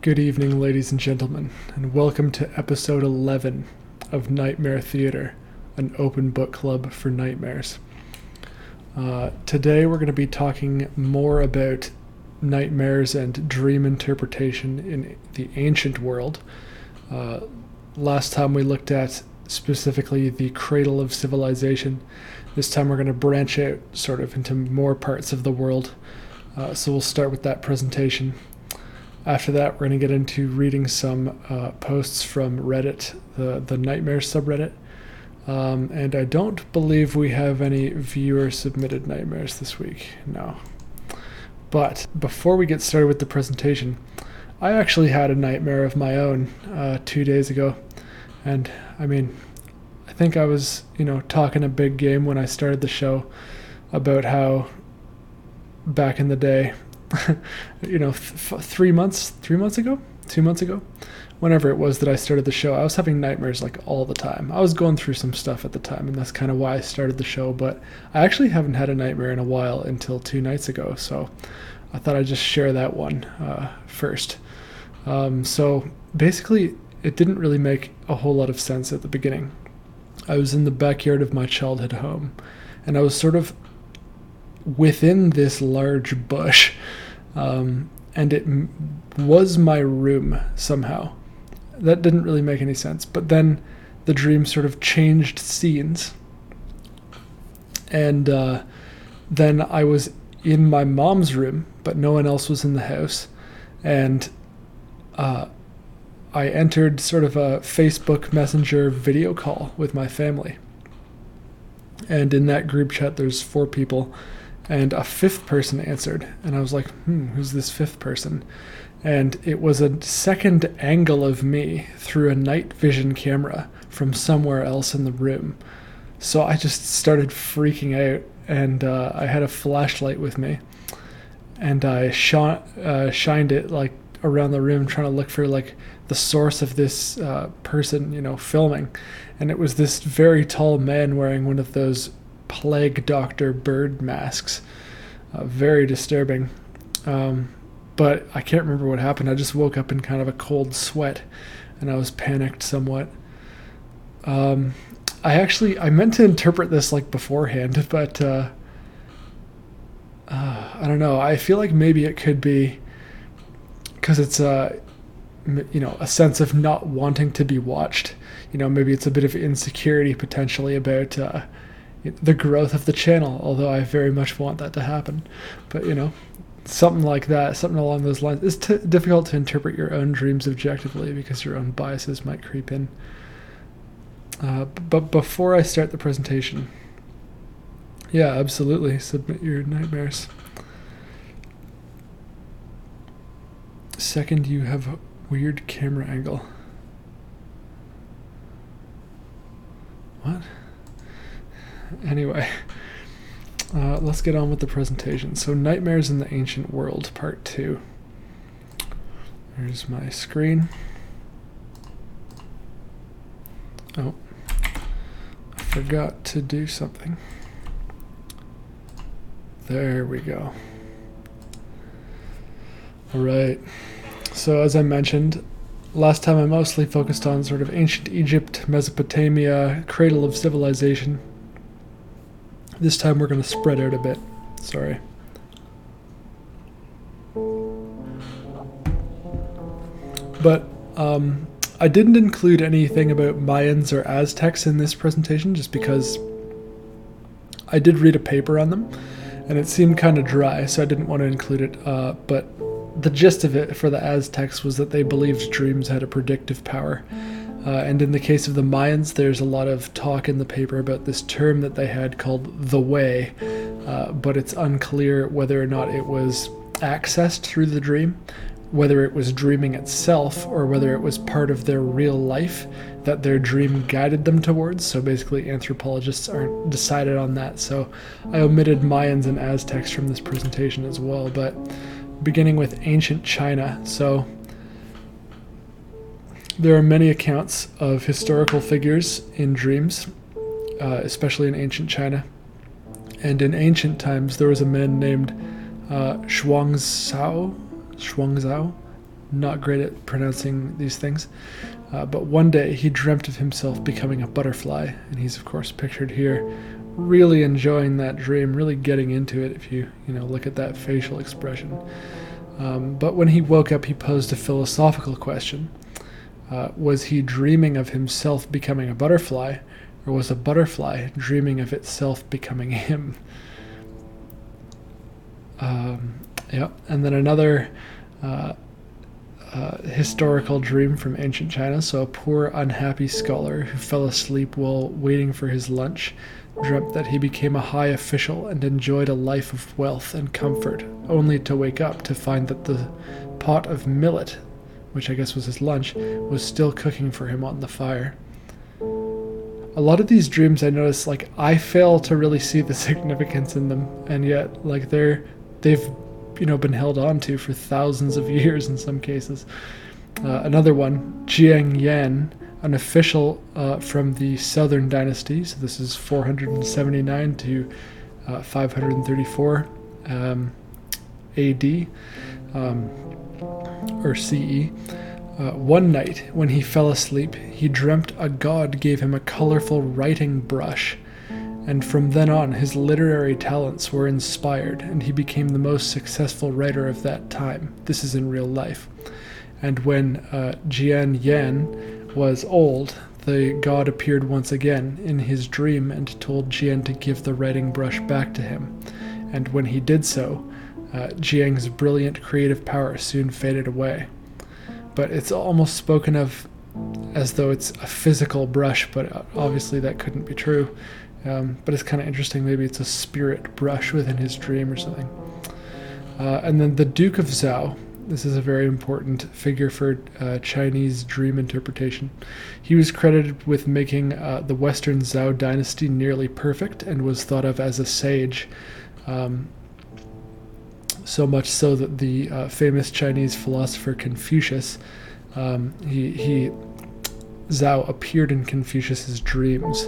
Good evening, ladies and gentlemen, and welcome to episode 11 of Nightmare Theater, an open book club for nightmares. Uh, today, we're going to be talking more about nightmares and dream interpretation in the ancient world. Uh, last time, we looked at specifically the cradle of civilization. This time, we're going to branch out sort of into more parts of the world. Uh, so, we'll start with that presentation. After that, we're going to get into reading some uh, posts from Reddit, the, the Nightmare subreddit. Um, and I don't believe we have any viewer submitted nightmares this week. No. But before we get started with the presentation, I actually had a nightmare of my own uh, two days ago. And I mean, I think I was, you know, talking a big game when I started the show about how back in the day you know, th- three months, three months ago, two months ago, whenever it was that I started the show, I was having nightmares like all the time. I was going through some stuff at the time, and that's kind of why I started the show. But I actually haven't had a nightmare in a while until two nights ago, so I thought I'd just share that one uh, first. Um, so basically, it didn't really make a whole lot of sense at the beginning. I was in the backyard of my childhood home, and I was sort of within this large bush, um, and it was my room somehow. That didn't really make any sense. But then the dream sort of changed scenes, and uh, then I was in my mom's room, but no one else was in the house, and uh, I entered sort of a Facebook Messenger video call with my family. And in that group chat, there's four people and a fifth person answered and i was like hmm who's this fifth person? And it was a second angle of me through a night vision camera from somewhere else in the room. So i just started freaking out and uh, i had a flashlight with me and i uh, shined it like around the room trying to look for like the source of this uh, person you know filming. And it was this very tall man wearing one of those plague doctor bird masks. Uh, very disturbing. Um, but I can't remember what happened. I just woke up in kind of a cold sweat and I was panicked somewhat. Um, I actually I meant to interpret this like beforehand, but uh, uh, I don't know. I feel like maybe it could be because it's a you know a sense of not wanting to be watched. You know, maybe it's a bit of insecurity potentially about uh, the growth of the channel, although I very much want that to happen. But, you know, something like that, something along those lines. It's t- difficult to interpret your own dreams objectively because your own biases might creep in. Uh, but before I start the presentation, yeah, absolutely, submit your nightmares. Second, you have a weird camera angle. What? Anyway, uh, let's get on with the presentation. So, Nightmares in the Ancient World, Part 2. There's my screen. Oh, I forgot to do something. There we go. All right. So, as I mentioned, last time I mostly focused on sort of ancient Egypt, Mesopotamia, cradle of civilization. This time we're going to spread out a bit. Sorry. But um, I didn't include anything about Mayans or Aztecs in this presentation just because I did read a paper on them and it seemed kind of dry, so I didn't want to include it. Uh, but the gist of it for the Aztecs was that they believed dreams had a predictive power. Uh, and in the case of the Mayans, there's a lot of talk in the paper about this term that they had called the way, uh, but it's unclear whether or not it was accessed through the dream, whether it was dreaming itself, or whether it was part of their real life that their dream guided them towards. So basically, anthropologists aren't decided on that. So I omitted Mayans and Aztecs from this presentation as well, but beginning with ancient China. So there are many accounts of historical figures in dreams, uh, especially in ancient China. And in ancient times, there was a man named uh, Shuangzhao, Shuangzhao, not great at pronouncing these things. Uh, but one day he dreamt of himself becoming a butterfly, and he's of course pictured here, really enjoying that dream, really getting into it. If you you know look at that facial expression. Um, but when he woke up, he posed a philosophical question: uh, Was he dreaming of himself becoming a butterfly, or was a butterfly dreaming of itself becoming him? Um, yeah, and then another. Uh, uh, historical dream from ancient China. So, a poor, unhappy scholar who fell asleep while waiting for his lunch dreamt that he became a high official and enjoyed a life of wealth and comfort, only to wake up to find that the pot of millet, which I guess was his lunch, was still cooking for him on the fire. A lot of these dreams I notice like I fail to really see the significance in them and yet like they're they've you know been held on to for thousands of years in some cases. Uh, another one, Jiang Yan, an official uh, from the Southern Dynasty. So this is 479 to uh, 534 um, AD um, or CE. Uh, one night, when he fell asleep, he dreamt a god gave him a colorful writing brush and from then on his literary talents were inspired, and he became the most successful writer of that time. This is in real life. And when uh, Jiang Yan was old, the god appeared once again in his dream and told Jiang to give the writing brush back to him. And when he did so, uh, Jiang's brilliant creative power soon faded away. But it's almost spoken of as though it's a physical brush, but uh, obviously that couldn't be true. Um, but it's kind of interesting. Maybe it's a spirit brush within his dream or something. Uh, and then the Duke of Zhou. This is a very important figure for uh, Chinese dream interpretation. He was credited with making uh, the Western Zhou dynasty nearly perfect and was thought of as a sage. Um, so much so that the uh, famous Chinese philosopher Confucius, um, he, he Zhou appeared in Confucius's dreams.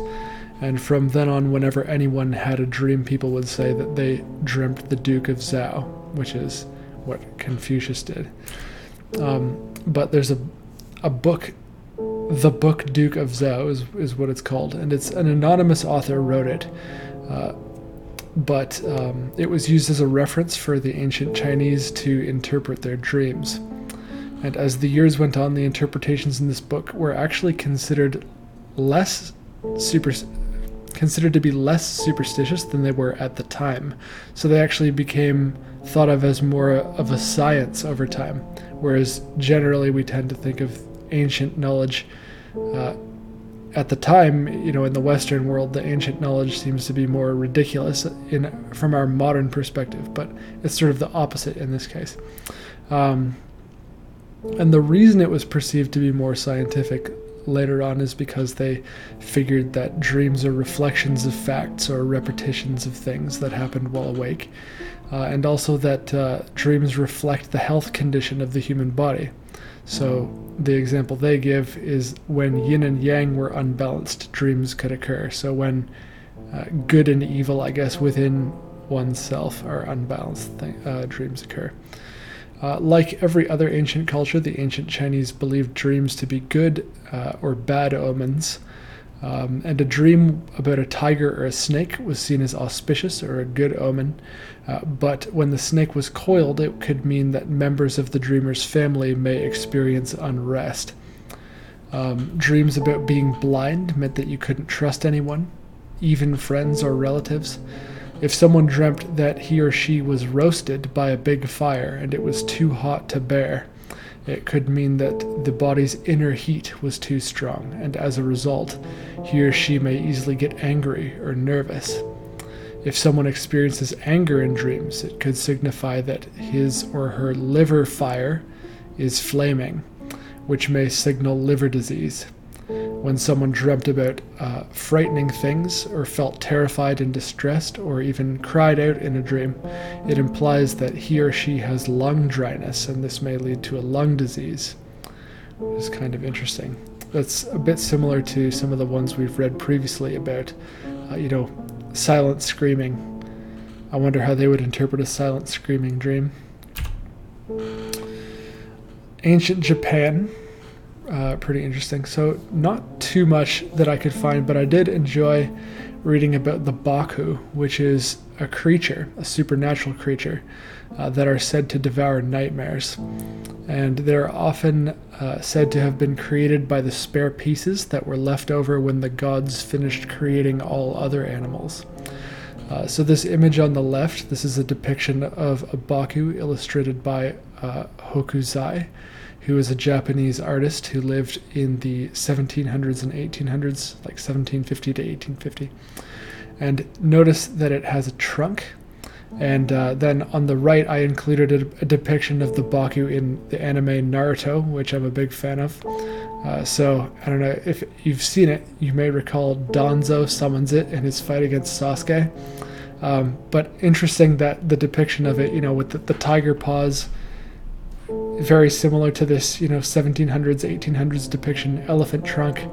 And from then on, whenever anyone had a dream, people would say that they dreamt the Duke of Zhou, which is what Confucius did. Um, but there's a, a book, the book Duke of Zhou is, is what it's called, and it's an anonymous author wrote it. Uh, but um, it was used as a reference for the ancient Chinese to interpret their dreams. And as the years went on, the interpretations in this book were actually considered less super considered to be less superstitious than they were at the time. So they actually became thought of as more of a science over time, whereas generally we tend to think of ancient knowledge. Uh, at the time, you know, in the Western world, the ancient knowledge seems to be more ridiculous in from our modern perspective, but it's sort of the opposite in this case. Um, and the reason it was perceived to be more scientific later on is because they figured that dreams are reflections of facts or repetitions of things that happened while awake, uh, and also that uh, dreams reflect the health condition of the human body. So, the example they give is when yin and yang were unbalanced, dreams could occur. So, when uh, good and evil, I guess, within oneself are unbalanced, th- uh, dreams occur. Uh, like every other ancient culture, the ancient Chinese believed dreams to be good uh, or bad omens. Um, and a dream about a tiger or a snake was seen as auspicious or a good omen. Uh, but when the snake was coiled, it could mean that members of the dreamer's family may experience unrest. Um, dreams about being blind meant that you couldn't trust anyone, even friends or relatives. If someone dreamt that he or she was roasted by a big fire and it was too hot to bear, it could mean that the body's inner heat was too strong, and as a result, he or she may easily get angry or nervous. If someone experiences anger in dreams, it could signify that his or her liver fire is flaming, which may signal liver disease when someone dreamt about uh, frightening things or felt terrified and distressed or even cried out in a dream, it implies that he or she has lung dryness and this may lead to a lung disease, which is kind of interesting. That's a bit similar to some of the ones we've read previously about, uh, you know, silent screaming. I wonder how they would interpret a silent screaming dream. ancient Japan. Uh, pretty interesting. So, not too much that I could find, but I did enjoy reading about the Baku, which is a creature, a supernatural creature, uh, that are said to devour nightmares. And they're often uh, said to have been created by the spare pieces that were left over when the gods finished creating all other animals. Uh, so, this image on the left, this is a depiction of a Baku illustrated by uh, Hokusai, who is a Japanese artist who lived in the 1700s and 1800s, like 1750 to 1850. And notice that it has a trunk. And uh, then on the right, I included a, a, depiction of the Baku in the anime Naruto, which I'm a big fan of. Uh, so I don't know if you've seen it. You may recall Danzo summons it in his fight against Sasuke. Um, but interesting that the depiction of it, you know, with the, the tiger paws, very similar to this, you know, 1700s, 1800s depiction, elephant trunk,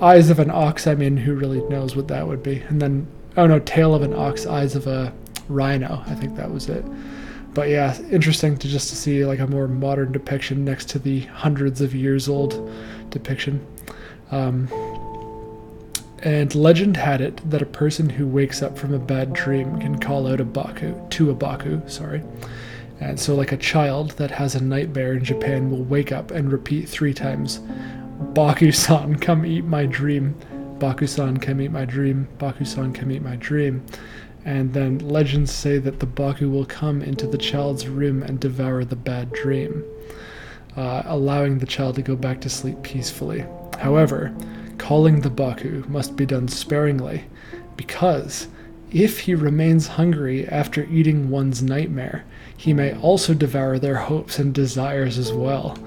eyes of an ox. I mean, who really knows what that would be? And then, oh no, tail of an ox, eyes of a rhino. I think that was it. But yeah, interesting to just to see like a more modern depiction next to the hundreds of years old depiction. Um, and legend had it that a person who wakes up from a bad dream can call out a baku to a baku, sorry, and so, like a child that has a nightmare in Japan will wake up and repeat three times Baku-san, come eat my dream. Baku-san, come eat my dream. Baku-san, come eat my dream. And then legends say that the Baku will come into the child's room and devour the bad dream, uh, allowing the child to go back to sleep peacefully. However, calling the Baku must be done sparingly, because if he remains hungry after eating one's nightmare, he may also devour their hopes and desires as well,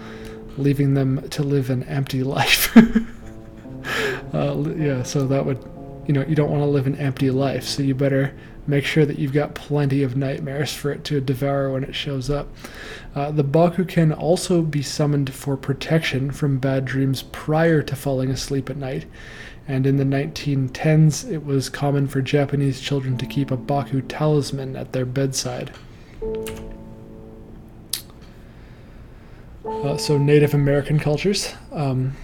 leaving them to live an empty life. uh, yeah, so that would, you know, you don't want to live an empty life, so you better make sure that you've got plenty of nightmares for it to devour when it shows up. Uh, the Baku can also be summoned for protection from bad dreams prior to falling asleep at night. And in the 1910s, it was common for Japanese children to keep a Baku talisman at their bedside. Uh, so Native American cultures. Um,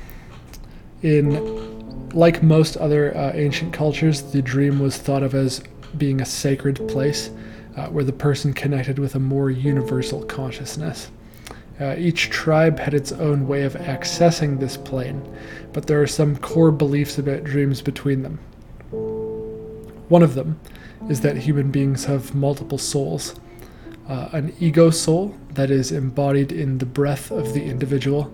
in like most other uh, ancient cultures, the dream was thought of as being a sacred place uh, where the person connected with a more universal consciousness. Uh, each tribe had its own way of accessing this plane, but there are some core beliefs about dreams between them. One of them is that human beings have multiple souls uh, an ego soul that is embodied in the breath of the individual.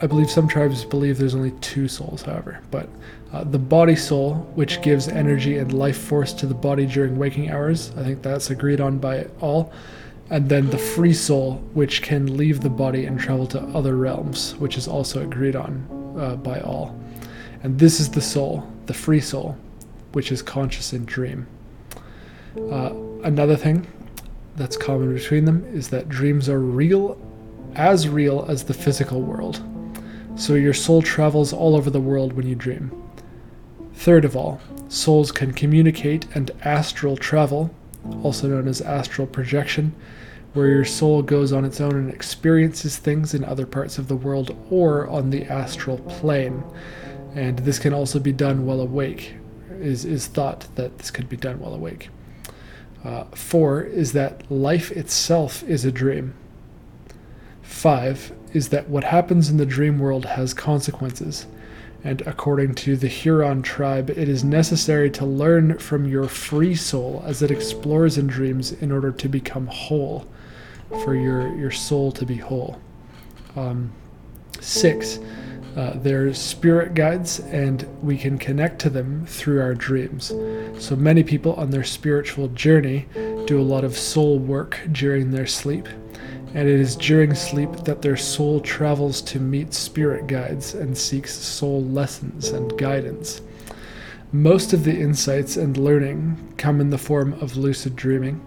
I believe some tribes believe there's only two souls, however, but uh, the body soul, which gives energy and life force to the body during waking hours, I think that's agreed on by all. And then the free soul, which can leave the body and travel to other realms, which is also agreed on uh, by all. And this is the soul, the free soul, which is conscious in dream. Uh, another thing that's common between them is that dreams are real, as real as the physical world. So your soul travels all over the world when you dream. Third of all, souls can communicate and astral travel, also known as astral projection, where your soul goes on its own and experiences things in other parts of the world or on the astral plane. And this can also be done while awake. Is, is thought that this could be done while awake. Uh, four is that life itself is a dream. Five is that what happens in the dream world has consequences. And according to the Huron tribe, it is necessary to learn from your free soul as it explores in dreams in order to become whole, for your, your soul to be whole. Um, six, uh, they're spirit guides, and we can connect to them through our dreams. So many people on their spiritual journey do a lot of soul work during their sleep, and it is during sleep that their soul travels to meet spirit guides and seeks soul lessons and guidance. Most of the insights and learning come in the form of lucid dreaming,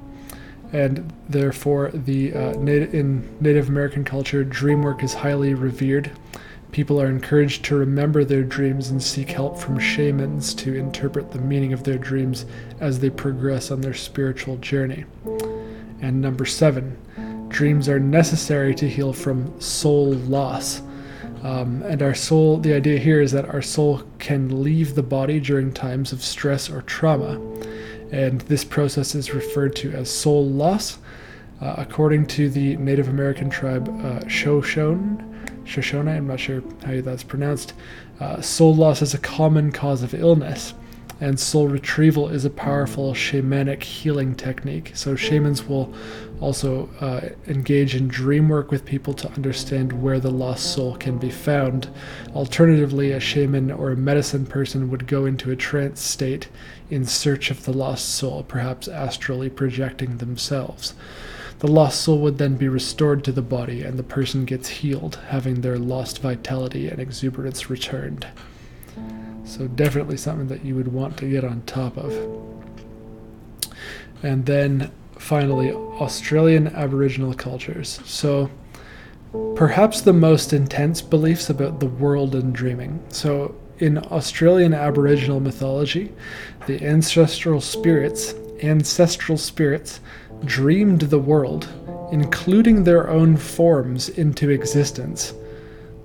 and therefore, the uh, nat- in Native American culture, dream work is highly revered People are encouraged to remember their dreams and seek help from shamans to interpret the meaning of their dreams as they progress on their spiritual journey. And number seven, dreams are necessary to heal from soul loss. Um, and our soul, the idea here is that our soul can leave the body during times of stress or trauma. And this process is referred to as soul loss. Uh, according to the Native American tribe uh, Shoshone, Shoshone, I'm not sure how that's pronounced, uh, soul loss is a common cause of illness and soul retrieval is a powerful shamanic healing technique. So, shamans will also uh, engage in dream work with people to understand where the lost soul can be found. Alternatively, a shaman or a medicine person would go into a trance state in search of the lost soul, perhaps astrally projecting themselves. The lost soul would then be restored to the body, and the person gets healed, having their lost vitality and exuberance returned. So, definitely something that you would want to get on top of. And then finally, Australian Aboriginal cultures. So, perhaps the most intense beliefs about the world and dreaming. So, in Australian Aboriginal mythology, the ancestral spirits, ancestral spirits, dreamed the world, including their own forms, into existence.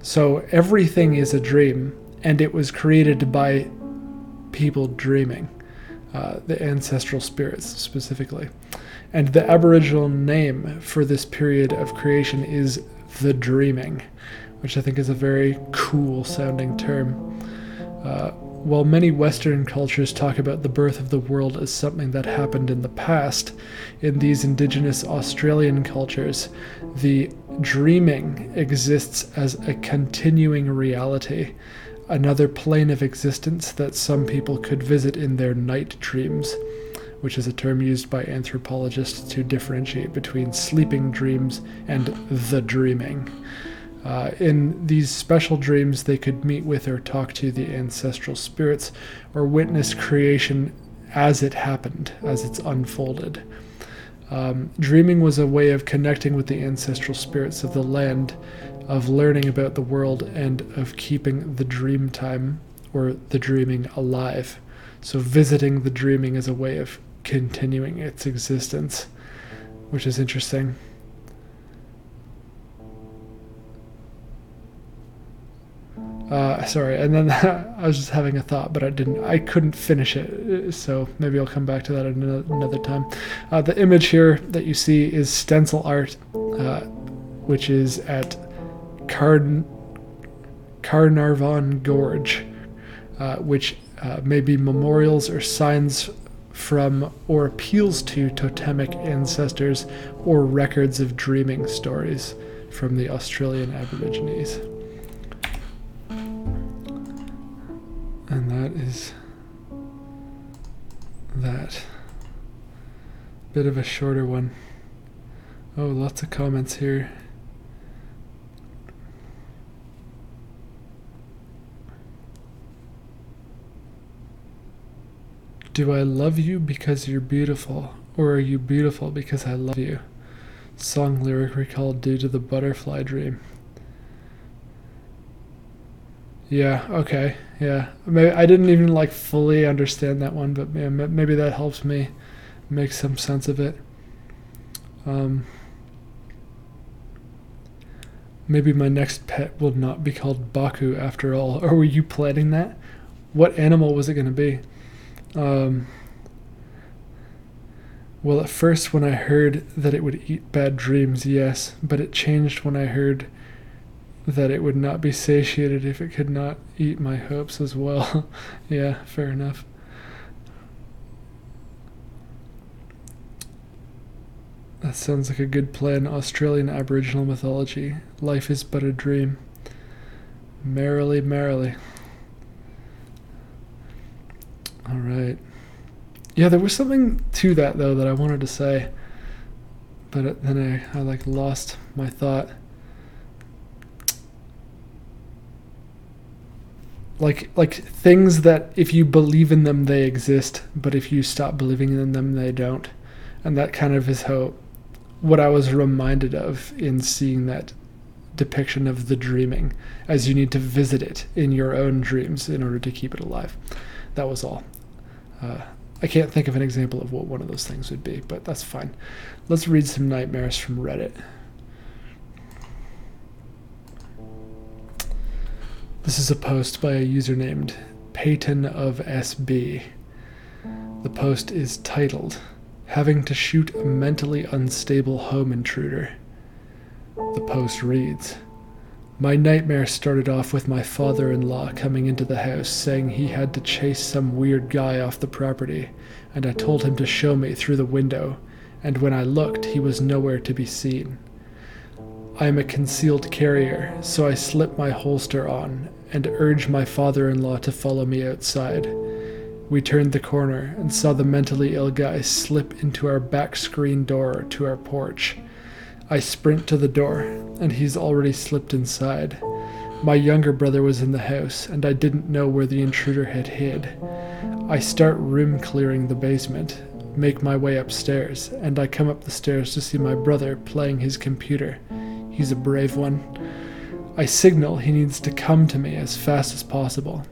So everything is a dream, and it was created by people dreaming, uh, the ancestral spirits specifically. And the Aboriginal name for this period of creation is the dreaming, which I think is a very cool sounding term. Uh, while many Western cultures talk about the birth of the world as something that happened in the past, in these indigenous Australian cultures, the dreaming exists as a continuing reality another plane of existence that some people could visit in their night dreams, which is a term used by anthropologists to differentiate between sleeping dreams and the dreaming. Uh, in these special dreams, they could meet with or talk to the ancestral spirits or witness creation as it happened, as it's unfolded. Um, dreaming was a way of connecting with the ancestral spirits of the land of learning about the world and of keeping the dream time or the dreaming alive. So, visiting the dreaming is a way of continuing its existence, which is interesting. Uh, sorry, and then I was just having a thought, but I didn't. I couldn't finish it, so maybe I'll come back to that another time. Uh, the image here that you see is stencil art, uh, which is at Carn- Carnarvon Gorge, uh, which uh, may be memorials or signs from or appeals to totemic ancestors or records of dreaming stories from the Australian Aborigines. And that is that. Bit of a shorter one. Oh, lots of comments here. Do I love you because you're beautiful, or are you beautiful because I love you? Song lyric recalled due to the butterfly dream. Yeah, okay, yeah. Maybe I didn't even like fully understand that one, but maybe that helps me make some sense of it. Um, maybe my next pet will not be called Baku after all. Or were you planning that? What animal was it going to be? Um, well, at first, when I heard that it would eat bad dreams, yes, but it changed when I heard that it would not be satiated if it could not eat my hopes as well. yeah, fair enough. That sounds like a good plan. Australian Aboriginal mythology. Life is but a dream. Merrily, merrily. All right. Yeah, there was something to that though that I wanted to say, but then I, I like lost my thought. Like like things that if you believe in them they exist, but if you stop believing in them they don't. And that kind of is how what I was reminded of in seeing that depiction of the dreaming, as you need to visit it in your own dreams in order to keep it alive. That was all. Uh, I can't think of an example of what one of those things would be, but that's fine. Let's read some nightmares from Reddit. This is a post by a user named Peyton of SB. The post is titled Having to Shoot a Mentally Unstable Home Intruder. The post reads My nightmare started off with my father in law coming into the house saying he had to chase some weird guy off the property, and I told him to show me through the window, and when I looked, he was nowhere to be seen. I am a concealed carrier, so I slip my holster on and urge my father in law to follow me outside. We turned the corner and saw the mentally ill guy slip into our back screen door to our porch. I sprint to the door, and he's already slipped inside. My younger brother was in the house, and I didn't know where the intruder had hid. I start room clearing the basement, make my way upstairs, and I come up the stairs to see my brother playing his computer. He's a brave one. I signal he needs to come to me as fast as possible.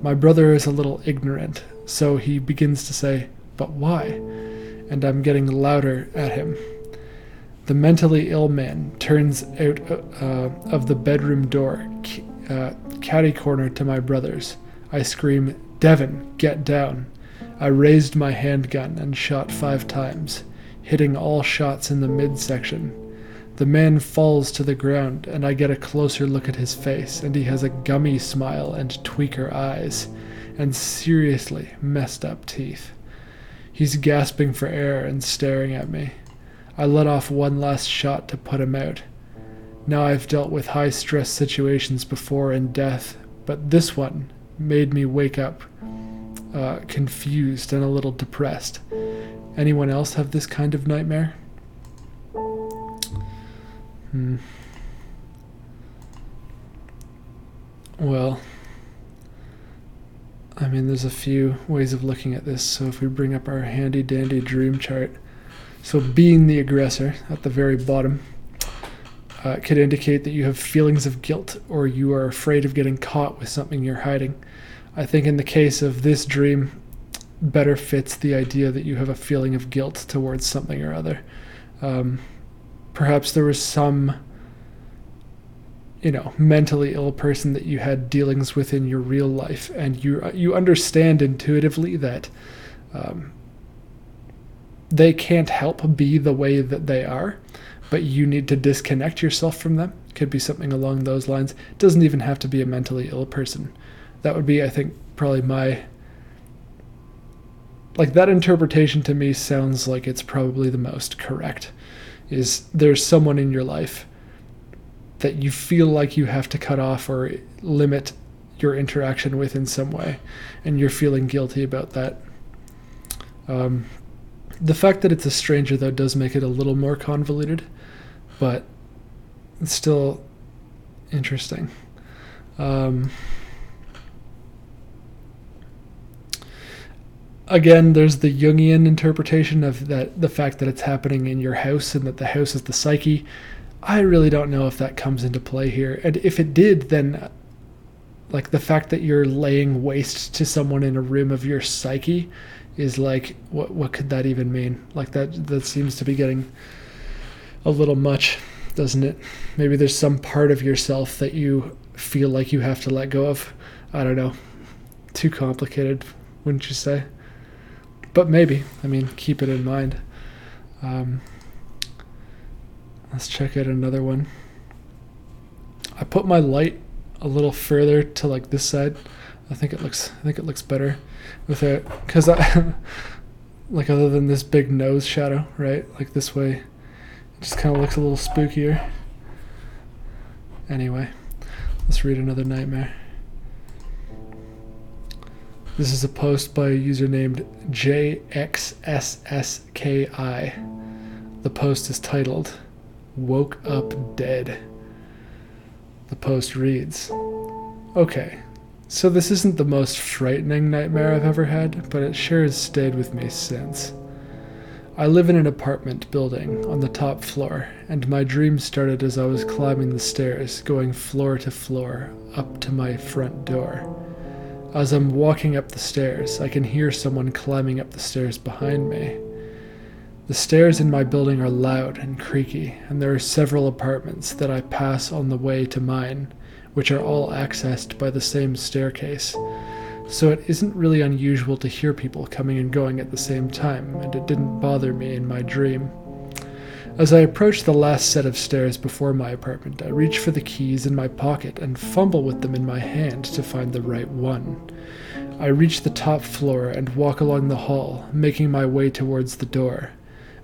My brother is a little ignorant, so he begins to say, But why? And I'm getting louder at him. The mentally ill man turns out uh, of the bedroom door, uh, catty corner to my brother's. I scream, Devon, get down. I raised my handgun and shot five times, hitting all shots in the midsection. The man falls to the ground, and I get a closer look at his face, and he has a gummy smile and tweaker eyes, and seriously messed up teeth. He's gasping for air and staring at me. I let off one last shot to put him out. Now I've dealt with high stress situations before in death, but this one made me wake up uh, confused and a little depressed. Anyone else have this kind of nightmare? Hmm. Well, I mean, there's a few ways of looking at this. So if we bring up our handy dandy dream chart, so being the aggressor at the very bottom uh, could indicate that you have feelings of guilt or you are afraid of getting caught with something you're hiding. I think in the case of this dream, better fits the idea that you have a feeling of guilt towards something or other. Um, perhaps there was some you know mentally ill person that you had dealings with in your real life and you you understand intuitively that um, they can't help be the way that they are but you need to disconnect yourself from them. Could be something along those lines. It doesn't even have to be a mentally ill person. That would be i think probably my like that interpretation to me sounds like it's probably the most correct is there's someone in your life that you feel like you have to cut off or limit your interaction with in some way, and you're feeling guilty about that. Um, the fact that it's a stranger, though, does make it a little more convoluted, but it's still interesting. Um, again, there's the Jungian interpretation of that the fact that it's happening in your house and that the house is the psyche. I really don't know if that comes into play here. And if it did, then like the fact that you're laying waste to someone in a room of your psyche is like what what could that even mean? Like that that seems to be getting a little much, doesn't it? Maybe there's some part of yourself that you feel like you have to let go of. I don't know. Too complicated, wouldn't you say? but maybe. I mean, keep it in mind. Um, let's check out another one. I put my light a little further to like this side. I think it looks. I think it looks better with it because I like other than this big nose shadow, right? Like this way, it just kind of looks a little spookier. Anyway, let's read another nightmare. This is a post by a user named JXSSKI. The post is titled Woke Up Dead. The post reads Okay, so this isn't the most frightening nightmare I've ever had, but it sure has stayed with me since. I live in an apartment building on the top floor, and my dream started as I was climbing the stairs, going floor to floor, up to my front door. As I'm walking up the stairs, I can hear someone climbing up the stairs behind me. The stairs in my building are loud and creaky, and there are several apartments that I pass on the way to mine, which are all accessed by the same staircase. So it isn't really unusual to hear people coming and going at the same time, and it didn't bother me in my dream. As I approach the last set of stairs before my apartment, I reach for the keys in my pocket and fumble with them in my hand to find the right one. I reach the top floor and walk along the hall, making my way towards the door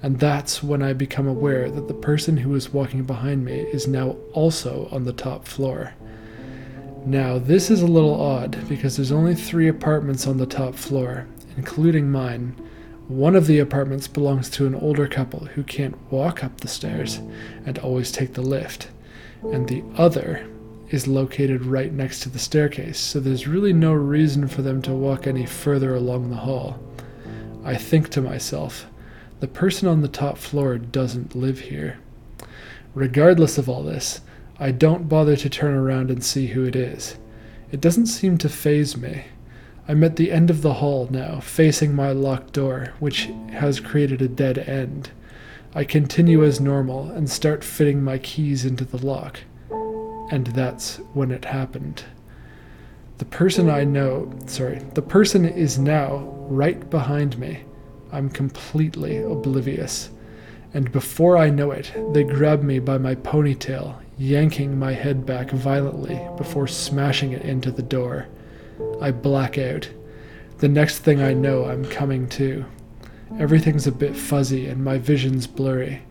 and that's when I become aware that the person who is walking behind me is now also on the top floor. Now, this is a little odd because there's only three apartments on the top floor, including mine. One of the apartments belongs to an older couple who can't walk up the stairs and always take the lift, and the other is located right next to the staircase, so there's really no reason for them to walk any further along the hall. I think to myself, the person on the top floor doesn't live here. Regardless of all this, I don't bother to turn around and see who it is. It doesn't seem to faze me. I'm at the end of the hall now, facing my locked door, which has created a dead end. I continue as normal and start fitting my keys into the lock. And that's when it happened. The person I know, sorry, the person is now right behind me. I'm completely oblivious. And before I know it, they grab me by my ponytail, yanking my head back violently before smashing it into the door. I black out. The next thing I know, I'm coming to. Everything's a bit fuzzy and my vision's blurry.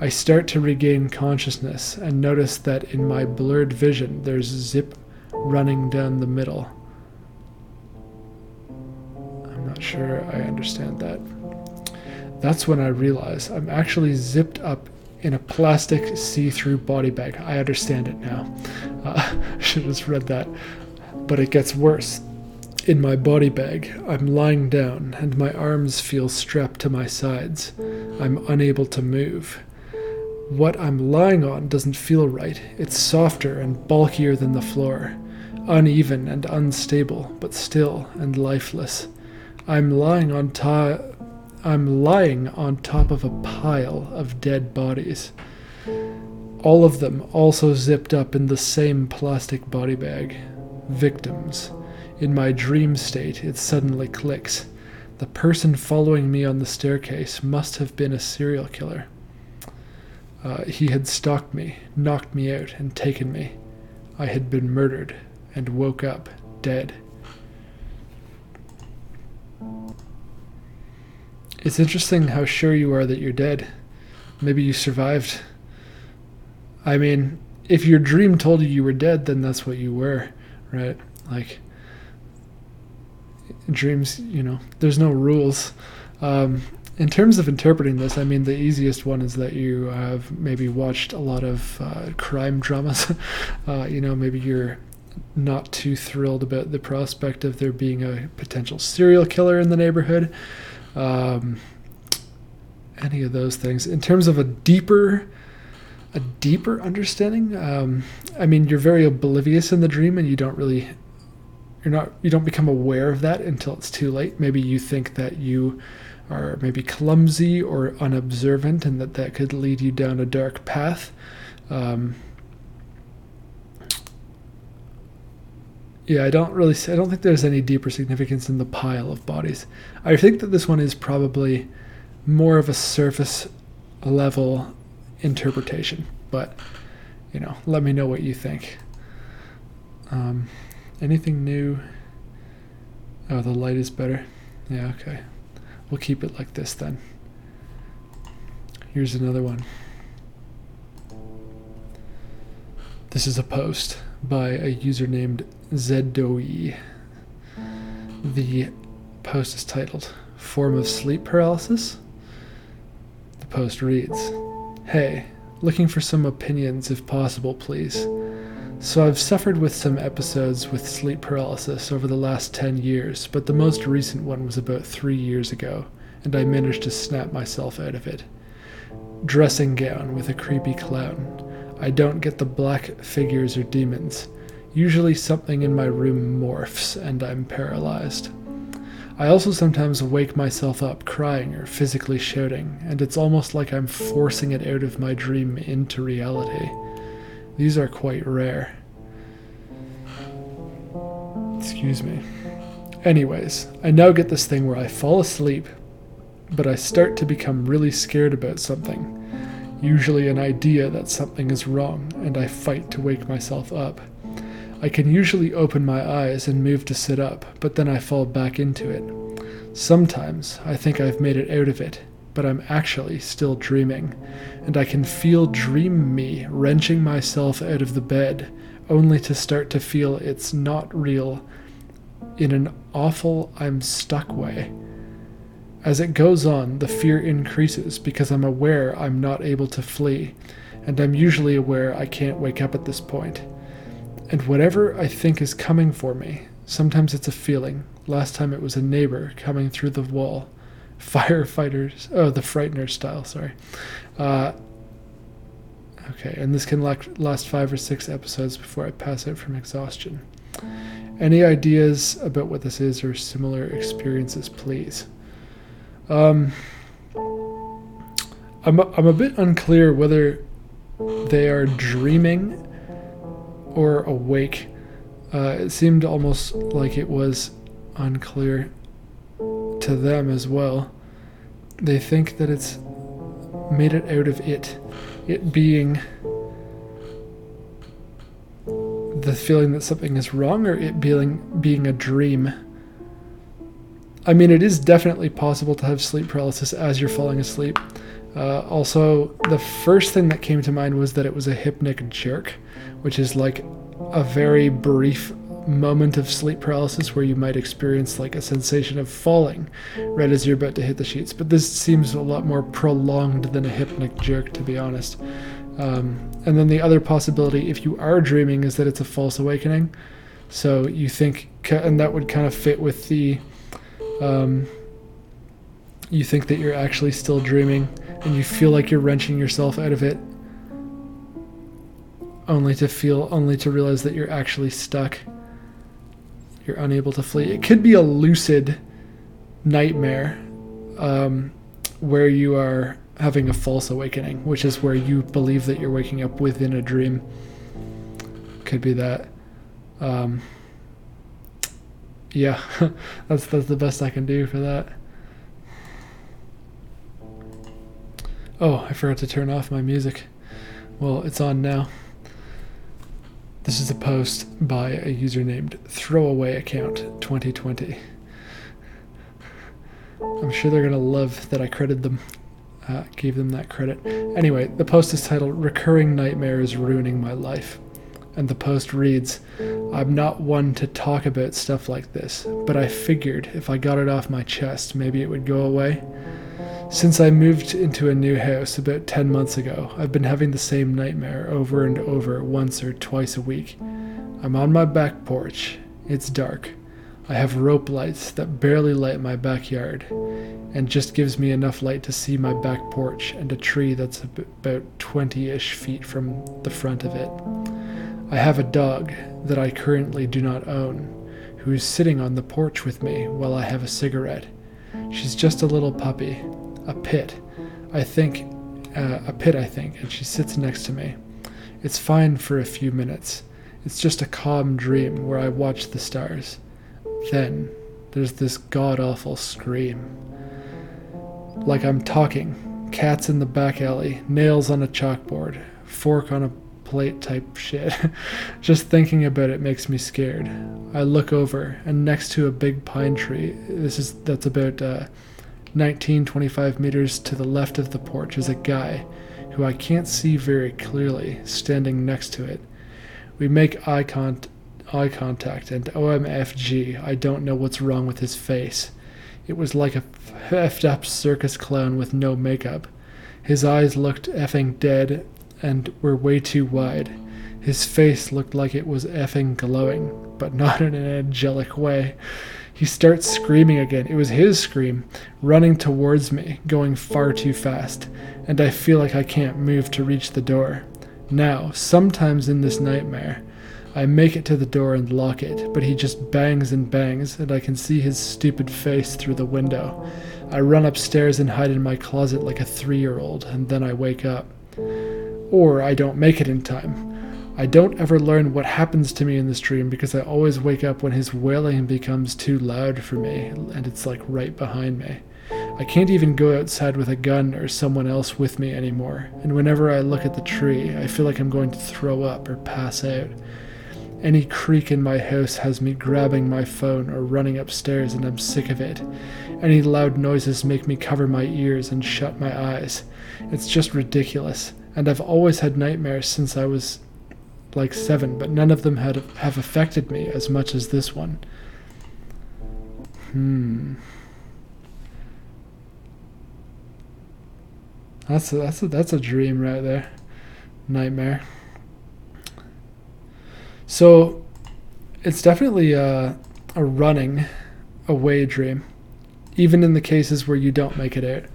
I start to regain consciousness and notice that in my blurred vision there's zip running down the middle. I'm not sure I understand that. That's when I realize I'm actually zipped up in a plastic see through body bag. I understand it now. Uh, I should have just read that. But it gets worse. In my body bag, I'm lying down and my arms feel strapped to my sides. I'm unable to move. What I'm lying on doesn't feel right. It's softer and bulkier than the floor, uneven and unstable, but still and lifeless. I'm lying on top I'm lying on top of a pile of dead bodies. All of them also zipped up in the same plastic body bag. Victims. In my dream state, it suddenly clicks. The person following me on the staircase must have been a serial killer. Uh, he had stalked me, knocked me out, and taken me. I had been murdered and woke up dead. It's interesting how sure you are that you're dead. Maybe you survived. I mean, if your dream told you you were dead, then that's what you were, right? Like, dreams, you know, there's no rules. Um, in terms of interpreting this, I mean, the easiest one is that you have maybe watched a lot of uh, crime dramas. uh, you know, maybe you're not too thrilled about the prospect of there being a potential serial killer in the neighborhood um, any of those things. In terms of a deeper, a deeper understanding, um, I mean, you're very oblivious in the dream, and you don't really, you're not, you don't become aware of that until it's too late. Maybe you think that you are maybe clumsy or unobservant, and that that could lead you down a dark path. Um, Yeah, I don't really. I don't think there's any deeper significance in the pile of bodies. I think that this one is probably more of a surface level interpretation, but you know, let me know what you think. Um, anything new? Oh, the light is better. Yeah, okay. We'll keep it like this then. Here's another one. This is a post by a user named Zedoi. The post is titled Form of Sleep Paralysis. The post reads Hey, looking for some opinions if possible, please. So, I've suffered with some episodes with sleep paralysis over the last 10 years, but the most recent one was about three years ago, and I managed to snap myself out of it. Dressing gown with a creepy clown. I don't get the black figures or demons. Usually something in my room morphs and I'm paralyzed. I also sometimes wake myself up crying or physically shouting, and it's almost like I'm forcing it out of my dream into reality. These are quite rare. Excuse me. Anyways, I now get this thing where I fall asleep, but I start to become really scared about something. Usually, an idea that something is wrong, and I fight to wake myself up. I can usually open my eyes and move to sit up, but then I fall back into it. Sometimes I think I've made it out of it, but I'm actually still dreaming, and I can feel dream me wrenching myself out of the bed, only to start to feel it's not real in an awful I'm stuck way. As it goes on, the fear increases because I'm aware I'm not able to flee, and I'm usually aware I can't wake up at this point. And whatever I think is coming for me, sometimes it's a feeling. Last time it was a neighbor coming through the wall. Firefighters, oh, the Frightener style, sorry. Uh, okay, and this can last five or six episodes before I pass out from exhaustion. Any ideas about what this is or similar experiences, please? Um, I'm, a, I'm a bit unclear whether they are dreaming or awake. Uh, it seemed almost like it was unclear to them as well. They think that it's made it out of it, it being the feeling that something is wrong or it being being a dream. I mean, it is definitely possible to have sleep paralysis as you're falling asleep. Uh, also, the first thing that came to mind was that it was a hypnic jerk, which is like a very brief moment of sleep paralysis where you might experience like a sensation of falling right as you're about to hit the sheets. But this seems a lot more prolonged than a hypnic jerk, to be honest. Um, and then the other possibility, if you are dreaming, is that it's a false awakening. So you think, and that would kind of fit with the. Um, you think that you're actually still dreaming, and you feel like you're wrenching yourself out of it, only to feel, only to realize that you're actually stuck. You're unable to flee. It could be a lucid nightmare, um, where you are having a false awakening, which is where you believe that you're waking up within a dream. Could be that. Um, yeah, that's that's the best I can do for that. Oh, I forgot to turn off my music. Well, it's on now. This is a post by a user named Throwaway Account 2020. I'm sure they're gonna love that I credited them uh, gave them that credit. Anyway, the post is titled Recurring Nightmares Ruining My Life. And the post reads I'm not one to talk about stuff like this, but I figured if I got it off my chest, maybe it would go away. Since I moved into a new house about 10 months ago, I've been having the same nightmare over and over once or twice a week. I'm on my back porch. It's dark. I have rope lights that barely light my backyard and just gives me enough light to see my back porch and a tree that's about 20 ish feet from the front of it. I have a dog that I currently do not own who is sitting on the porch with me while I have a cigarette. She's just a little puppy, a pit, I think, uh, a pit, I think, and she sits next to me. It's fine for a few minutes. It's just a calm dream where I watch the stars. Then there's this god awful scream. Like I'm talking. Cats in the back alley, nails on a chalkboard, fork on a plate type shit. Just thinking about it makes me scared. I look over, and next to a big pine tree, this is that's about uh, 19, 25 meters to the left of the porch, is a guy who I can't see very clearly standing next to it. We make eye contact eye contact, and OMFG, I don't know what's wrong with his face. It was like a effed up circus clown with no makeup. His eyes looked effing dead and were way too wide. His face looked like it was effing glowing, but not in an angelic way. He starts screaming again. It was his scream, running towards me, going far too fast, and I feel like I can't move to reach the door. Now, sometimes in this nightmare, I make it to the door and lock it, but he just bangs and bangs, and I can see his stupid face through the window. I run upstairs and hide in my closet like a three year old, and then I wake up. Or I don't make it in time. I don't ever learn what happens to me in this dream because I always wake up when his wailing becomes too loud for me, and it's like right behind me. I can't even go outside with a gun or someone else with me anymore, and whenever I look at the tree, I feel like I'm going to throw up or pass out. Any creak in my house has me grabbing my phone or running upstairs, and I'm sick of it. Any loud noises make me cover my ears and shut my eyes. It's just ridiculous, and I've always had nightmares since I was like seven, but none of them had have affected me as much as this one. Hmm. That's a, that's a, that's a dream right there. Nightmare. So it's definitely a, a running away dream, even in the cases where you don't make it out.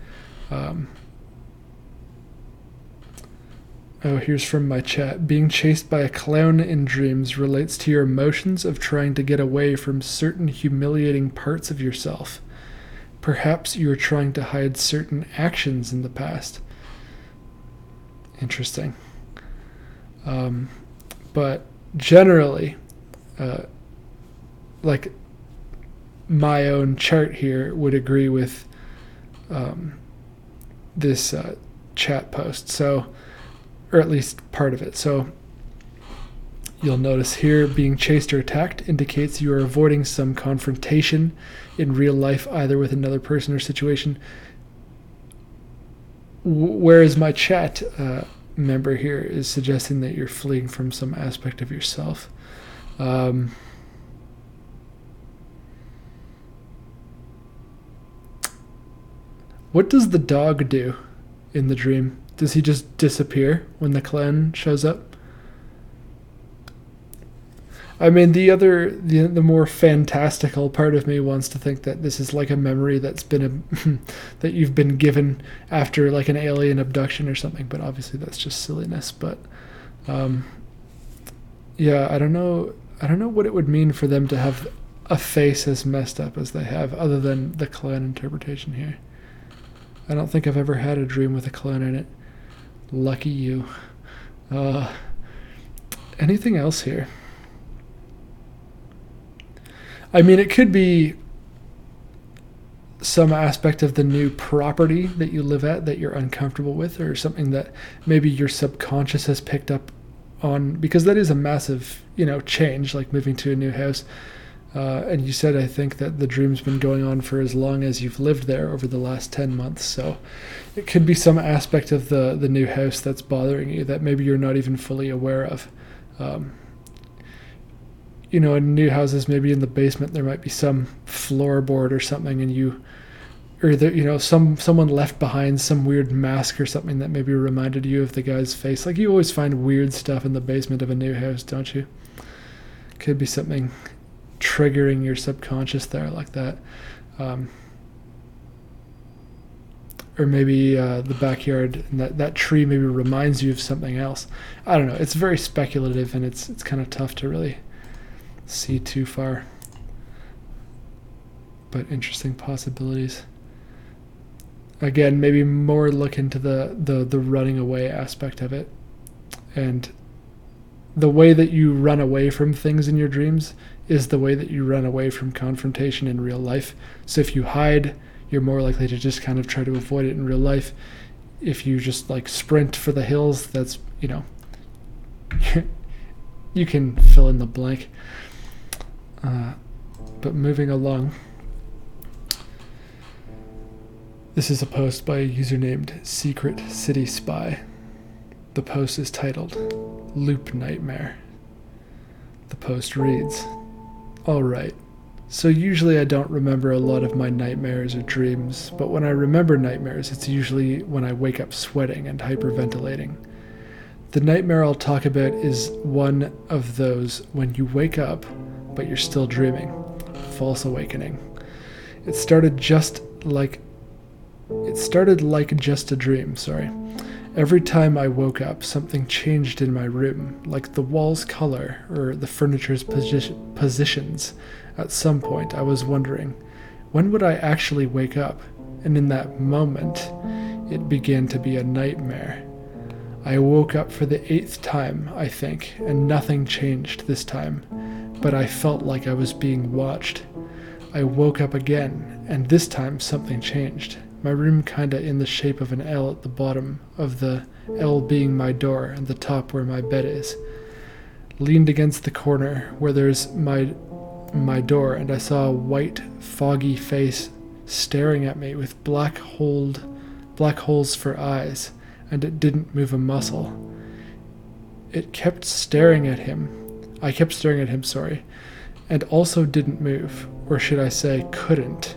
Um, oh, here's from my chat. Being chased by a clown in dreams relates to your emotions of trying to get away from certain humiliating parts of yourself. Perhaps you are trying to hide certain actions in the past. Interesting. Um, but generally, uh, like my own chart here would agree with um, this uh, chat post. So, or at least part of it. So, you'll notice here being chased or attacked indicates you are avoiding some confrontation in real life, either with another person or situation. whereas my chat uh, member here is suggesting that you're fleeing from some aspect of yourself. Um, what does the dog do in the dream? Does he just disappear when the clan shows up? I mean, the other, the, the more fantastical part of me wants to think that this is like a memory that's been a, that you've been given after like an alien abduction or something. But obviously, that's just silliness. But um, yeah, I don't know. I don't know what it would mean for them to have a face as messed up as they have, other than the clan interpretation here. I don't think I've ever had a dream with a clan in it. Lucky you. Uh, anything else here? I mean, it could be some aspect of the new property that you live at that you're uncomfortable with, or something that maybe your subconscious has picked up on, because that is a massive, you know, change, like moving to a new house. Uh, and you said, I think, that the dream's been going on for as long as you've lived there over the last 10 months. So it could be some aspect of the, the new house that's bothering you that maybe you're not even fully aware of. Um, you know, in new houses, maybe in the basement there might be some floorboard or something, and you, or that you know, some someone left behind some weird mask or something that maybe reminded you of the guy's face. Like you always find weird stuff in the basement of a new house, don't you? Could be something triggering your subconscious there like that. Um, or maybe uh, the backyard and that, that tree maybe reminds you of something else. I don't know. It's very speculative and it's it's kind of tough to really see too far. But interesting possibilities. Again, maybe more look into the, the, the running away aspect of it. And the way that you run away from things in your dreams is the way that you run away from confrontation in real life. So if you hide, you're more likely to just kind of try to avoid it in real life. If you just like sprint for the hills, that's, you know, you can fill in the blank. Uh, but moving along. This is a post by a user named Secret City Spy. The post is titled Loop Nightmare. The post reads Alright, so usually I don't remember a lot of my nightmares or dreams, but when I remember nightmares, it's usually when I wake up sweating and hyperventilating. The nightmare I'll talk about is one of those when you wake up but you're still dreaming. False awakening. It started just like it started like just a dream, sorry. Every time I woke up, something changed in my room, like the wall's color or the furniture's posi- positions. At some point, I was wondering, when would I actually wake up? And in that moment, it began to be a nightmare. I woke up for the eighth time, I think, and nothing changed this time, but I felt like I was being watched. I woke up again, and this time something changed my room kinda in the shape of an L at the bottom of the L being my door and the top where my bed is. Leaned against the corner where there's my my door and I saw a white foggy face staring at me with black holed black holes for eyes and it didn't move a muscle. It kept staring at him. I kept staring at him, sorry, and also didn't move, or should I say couldn't.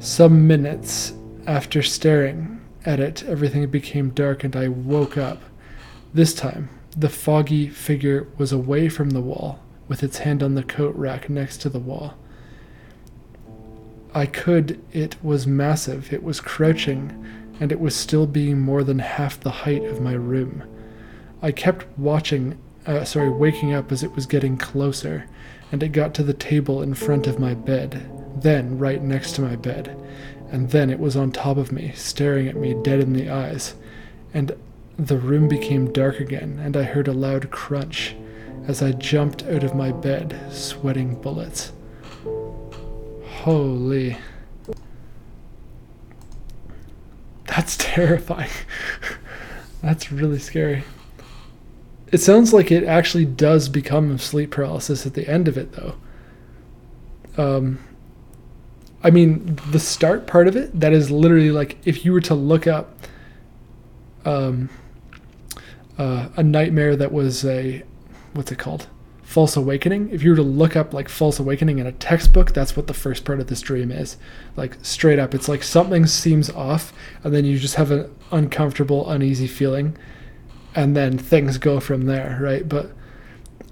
Some minutes after staring at it, everything became dark and I woke up. This time, the foggy figure was away from the wall, with its hand on the coat rack next to the wall. I could, it was massive, it was crouching, and it was still being more than half the height of my room. I kept watching, uh, sorry, waking up as it was getting closer, and it got to the table in front of my bed, then right next to my bed and then it was on top of me, staring at me dead in the eyes. And the room became dark again, and I heard a loud crunch as I jumped out of my bed, sweating bullets. Holy. That's terrifying. That's really scary. It sounds like it actually does become sleep paralysis at the end of it, though. Um, I mean, the start part of it, that is literally like if you were to look up um, uh, a nightmare that was a, what's it called? False Awakening. If you were to look up like False Awakening in a textbook, that's what the first part of this dream is. Like straight up, it's like something seems off, and then you just have an uncomfortable, uneasy feeling, and then things go from there, right? But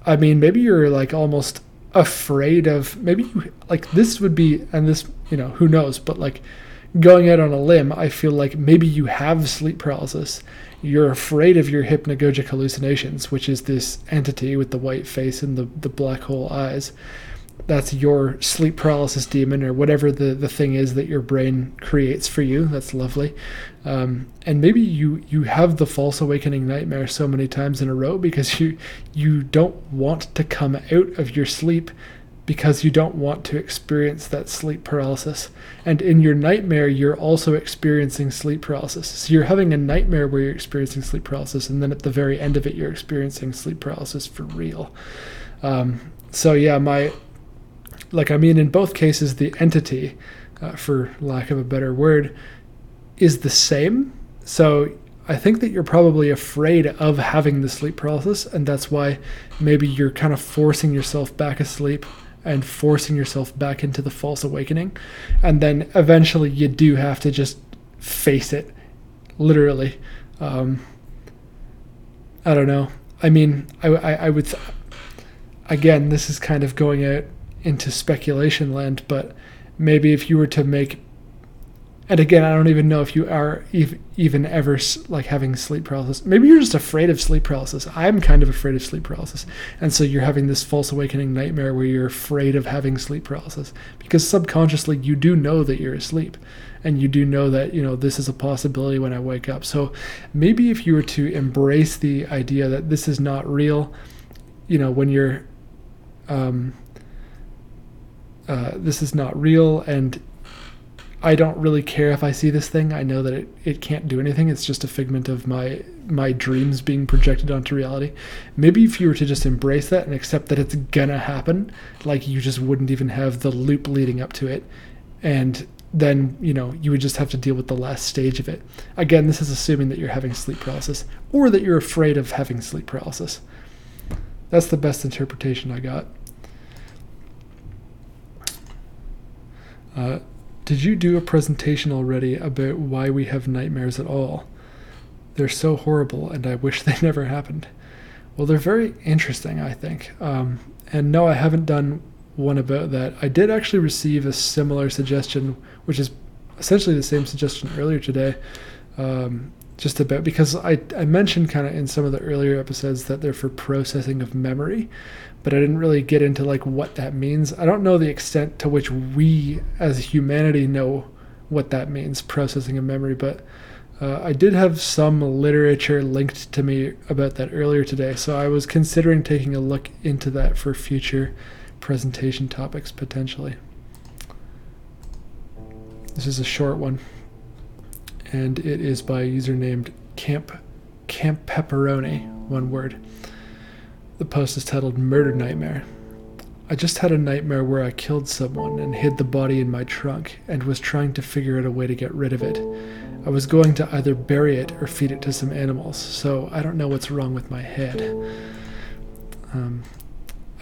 I mean, maybe you're like almost afraid of maybe you, like this would be and this you know who knows but like going out on a limb i feel like maybe you have sleep paralysis. You're afraid of your hypnagogic hallucinations which is this entity with the white face and the, the black hole eyes that's your sleep paralysis demon or whatever the, the thing is that your brain creates for you. That's lovely. Um, and maybe you, you have the false awakening nightmare so many times in a row because you you don't want to come out of your sleep because you don't want to experience that sleep paralysis. And in your nightmare, you're also experiencing sleep paralysis. So you're having a nightmare where you're experiencing sleep paralysis, and then at the very end of it, you're experiencing sleep paralysis for real. Um, so yeah, my like I mean, in both cases, the entity, uh, for lack of a better word, is the same. So I think that you're probably afraid of having the sleep paralysis, and that's why maybe you're kind of forcing yourself back asleep and forcing yourself back into the false awakening. And then eventually you do have to just face it, literally. Um, I don't know. I mean, I, I, I would, th- again, this is kind of going out into speculation land, but maybe if you were to make and again, I don't even know if you are even ever like having sleep paralysis. Maybe you're just afraid of sleep paralysis. I'm kind of afraid of sleep paralysis. And so you're having this false awakening nightmare where you're afraid of having sleep paralysis because subconsciously you do know that you're asleep and you do know that, you know, this is a possibility when I wake up. So maybe if you were to embrace the idea that this is not real, you know, when you're um, uh, this is not real and I don't really care if I see this thing. I know that it, it can't do anything. It's just a figment of my my dreams being projected onto reality. Maybe if you were to just embrace that and accept that it's gonna happen, like you just wouldn't even have the loop leading up to it. And then, you know, you would just have to deal with the last stage of it. Again, this is assuming that you're having sleep paralysis or that you're afraid of having sleep paralysis. That's the best interpretation I got. Uh, did you do a presentation already about why we have nightmares at all? They're so horrible, and I wish they never happened. Well, they're very interesting, I think. Um, and no, I haven't done one about that. I did actually receive a similar suggestion, which is essentially the same suggestion earlier today. Um, just about because I, I mentioned kind of in some of the earlier episodes that they're for processing of memory, but I didn't really get into like what that means. I don't know the extent to which we as humanity know what that means, processing of memory, but uh, I did have some literature linked to me about that earlier today, so I was considering taking a look into that for future presentation topics potentially. This is a short one and it is by a user named Camp Camp Pepperoni, one word. The post is titled Murder Nightmare. I just had a nightmare where I killed someone and hid the body in my trunk and was trying to figure out a way to get rid of it. I was going to either bury it or feed it to some animals, so I don't know what's wrong with my head. Um,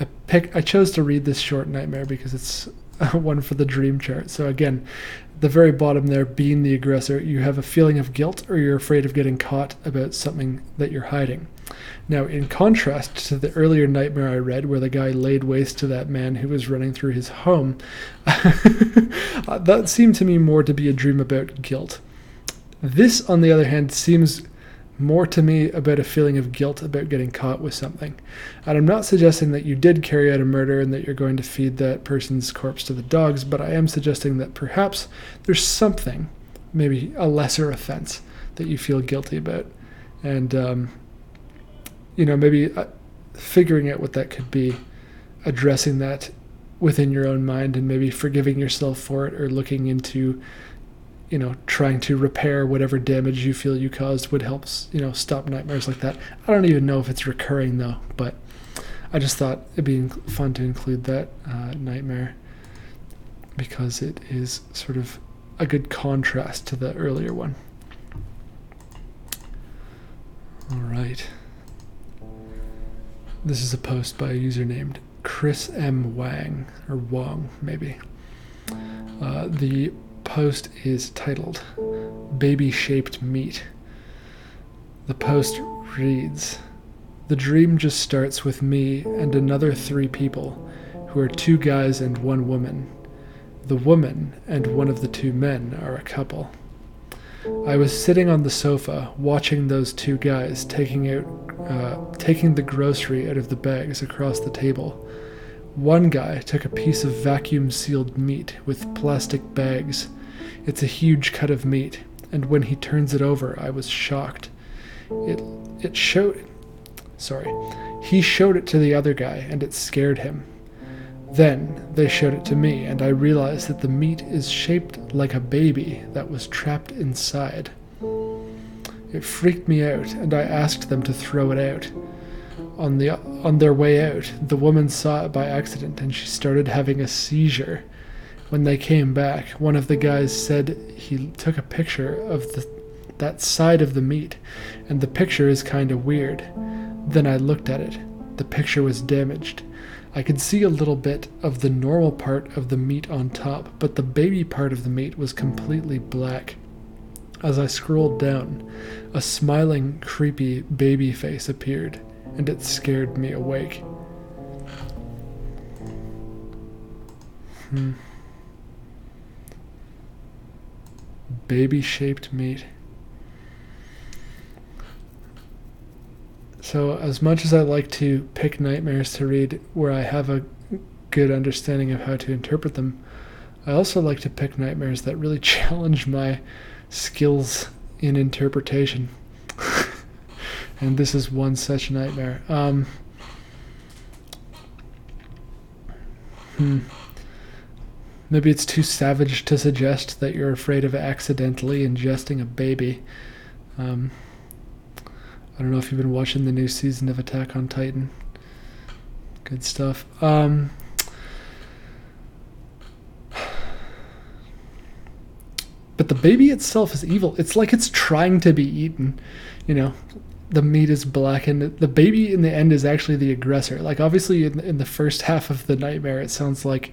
I pick I chose to read this short nightmare because it's one for the dream chart. So again, the very bottom there, being the aggressor, you have a feeling of guilt or you're afraid of getting caught about something that you're hiding. Now, in contrast to the earlier nightmare I read, where the guy laid waste to that man who was running through his home, that seemed to me more to be a dream about guilt. This, on the other hand, seems more to me about a feeling of guilt about getting caught with something. And I'm not suggesting that you did carry out a murder and that you're going to feed that person's corpse to the dogs, but I am suggesting that perhaps there's something, maybe a lesser offense, that you feel guilty about. And, um, you know, maybe uh, figuring out what that could be, addressing that within your own mind, and maybe forgiving yourself for it or looking into you know, trying to repair whatever damage you feel you caused would help, you know, stop nightmares like that. I don't even know if it's recurring though, but I just thought it'd be fun to include that uh, nightmare because it is sort of a good contrast to the earlier one. All right. This is a post by a user named Chris M. Wang, or Wong, maybe. Uh, the post is titled Baby Shaped Meat. The post reads The dream just starts with me and another three people, who are two guys and one woman. The woman and one of the two men are a couple. I was sitting on the sofa watching those two guys taking out uh, taking the grocery out of the bags across the table. One guy took a piece of vacuum sealed meat with plastic bags. It's a huge cut of meat, and when he turns it over, I was shocked. It it showed sorry. He showed it to the other guy and it scared him. Then they showed it to me and I realized that the meat is shaped like a baby that was trapped inside. It freaked me out and I asked them to throw it out. On the on their way out, the woman saw it by accident and she started having a seizure. When they came back, one of the guys said he took a picture of the that side of the meat, and the picture is kind of weird. Then I looked at it. The picture was damaged. I could see a little bit of the normal part of the meat on top, but the baby part of the meat was completely black. As I scrolled down, a smiling, creepy baby face appeared and it scared me awake. Hmm. Baby shaped meat. So, as much as I like to pick nightmares to read where I have a good understanding of how to interpret them, I also like to pick nightmares that really challenge my skills in interpretation and this is one such nightmare. Um, hmm. Maybe it's too savage to suggest that you're afraid of accidentally ingesting a baby. Um, I don't know if you've been watching the new season of Attack on Titan. Good stuff. Um, but the baby itself is evil. It's like it's trying to be eaten. You know, the meat is black and the baby in the end is actually the aggressor. Like obviously in, in the first half of the nightmare it sounds like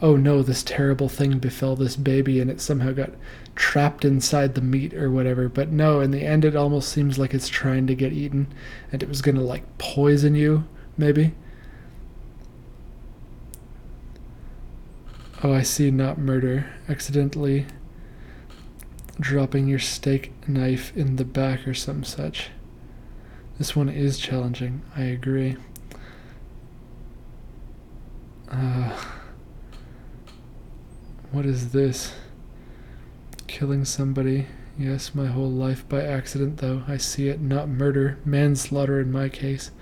oh no this terrible thing befell this baby and it somehow got trapped inside the meat or whatever. But no in the end it almost seems like it's trying to get eaten and it was going to like poison you maybe. Oh i see not murder. Accidentally dropping your steak knife in the back or some such. This one is challenging, I agree. Uh, what is this? Killing somebody. Yes, my whole life by accident, though. I see it, not murder, manslaughter in my case.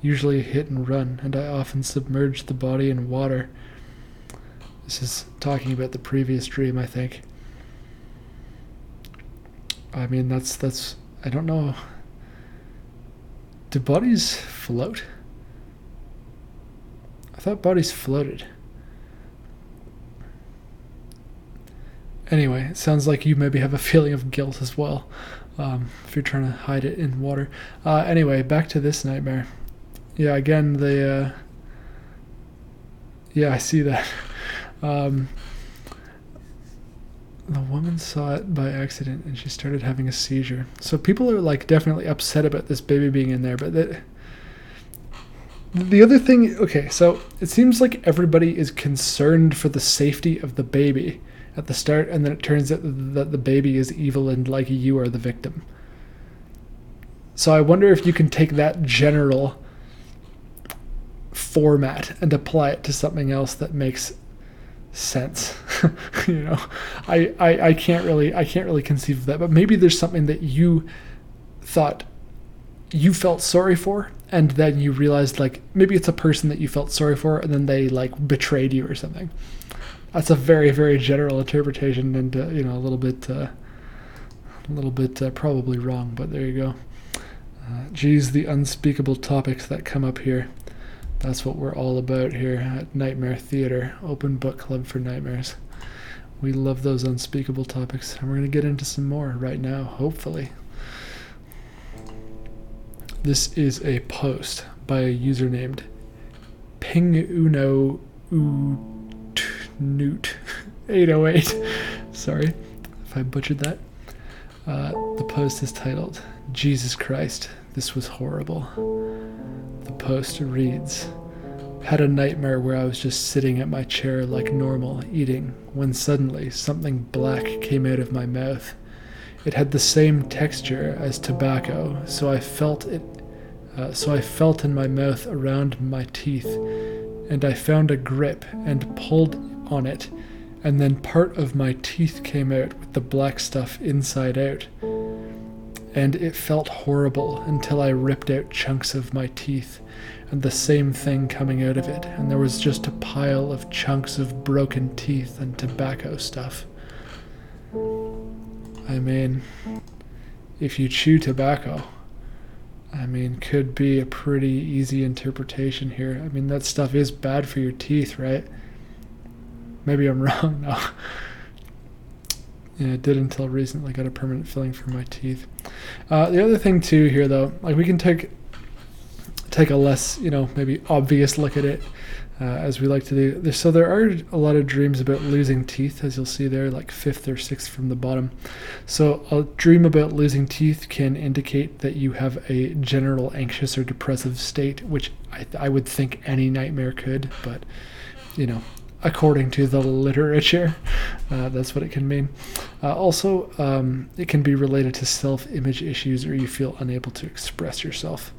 Usually a hit and run, and I often submerge the body in water. This is talking about the previous dream, I think. I mean, that's that's. I don't know. Do bodies float? I thought bodies floated. Anyway, it sounds like you maybe have a feeling of guilt as well, um, if you're trying to hide it in water. Uh, anyway, back to this nightmare. Yeah, again, the. Uh, yeah, I see that. Um, the woman saw it by accident and she started having a seizure. So people are like definitely upset about this baby being in there, but that the other thing, okay, so it seems like everybody is concerned for the safety of the baby at the start, and then it turns out that the baby is evil and like you are the victim. So I wonder if you can take that general format and apply it to something else that makes sense you know? I, I i can't really i can't really conceive of that but maybe there's something that you thought you felt sorry for and then you realized like maybe it's a person that you felt sorry for and then they like betrayed you or something. That's a very very general interpretation and uh, you know a little bit uh, a little bit uh, probably wrong but there you go. Uh, geez the unspeakable topics that come up here that's what we're all about here at Nightmare Theatre, open book club for nightmares. We love those unspeakable topics, and we're going to get into some more right now, hopefully. This is a post by a user named Ping Pinguno Newt 808. Sorry if I butchered that. Uh, the post is titled, Jesus Christ, this was horrible. Post reads Had a nightmare where I was just sitting at my chair like normal, eating, when suddenly something black came out of my mouth. It had the same texture as tobacco, so I felt it. Uh, so I felt in my mouth around my teeth, and I found a grip and pulled on it, and then part of my teeth came out with the black stuff inside out and it felt horrible until I ripped out chunks of my teeth, and the same thing coming out of it, and there was just a pile of chunks of broken teeth and tobacco stuff. I mean, if you chew tobacco, I mean, could be a pretty easy interpretation here. I mean, that stuff is bad for your teeth, right? Maybe I'm wrong now. Yeah, I did until recently. Got a permanent filling for my teeth. Uh, the other thing too here, though, like we can take take a less, you know, maybe obvious look at it, uh, as we like to do. So there are a lot of dreams about losing teeth, as you'll see there, like fifth or sixth from the bottom. So a dream about losing teeth can indicate that you have a general anxious or depressive state, which I, I would think any nightmare could, but you know, according to the literature. Uh, that's what it can mean. Uh, also, um, it can be related to self image issues or you feel unable to express yourself.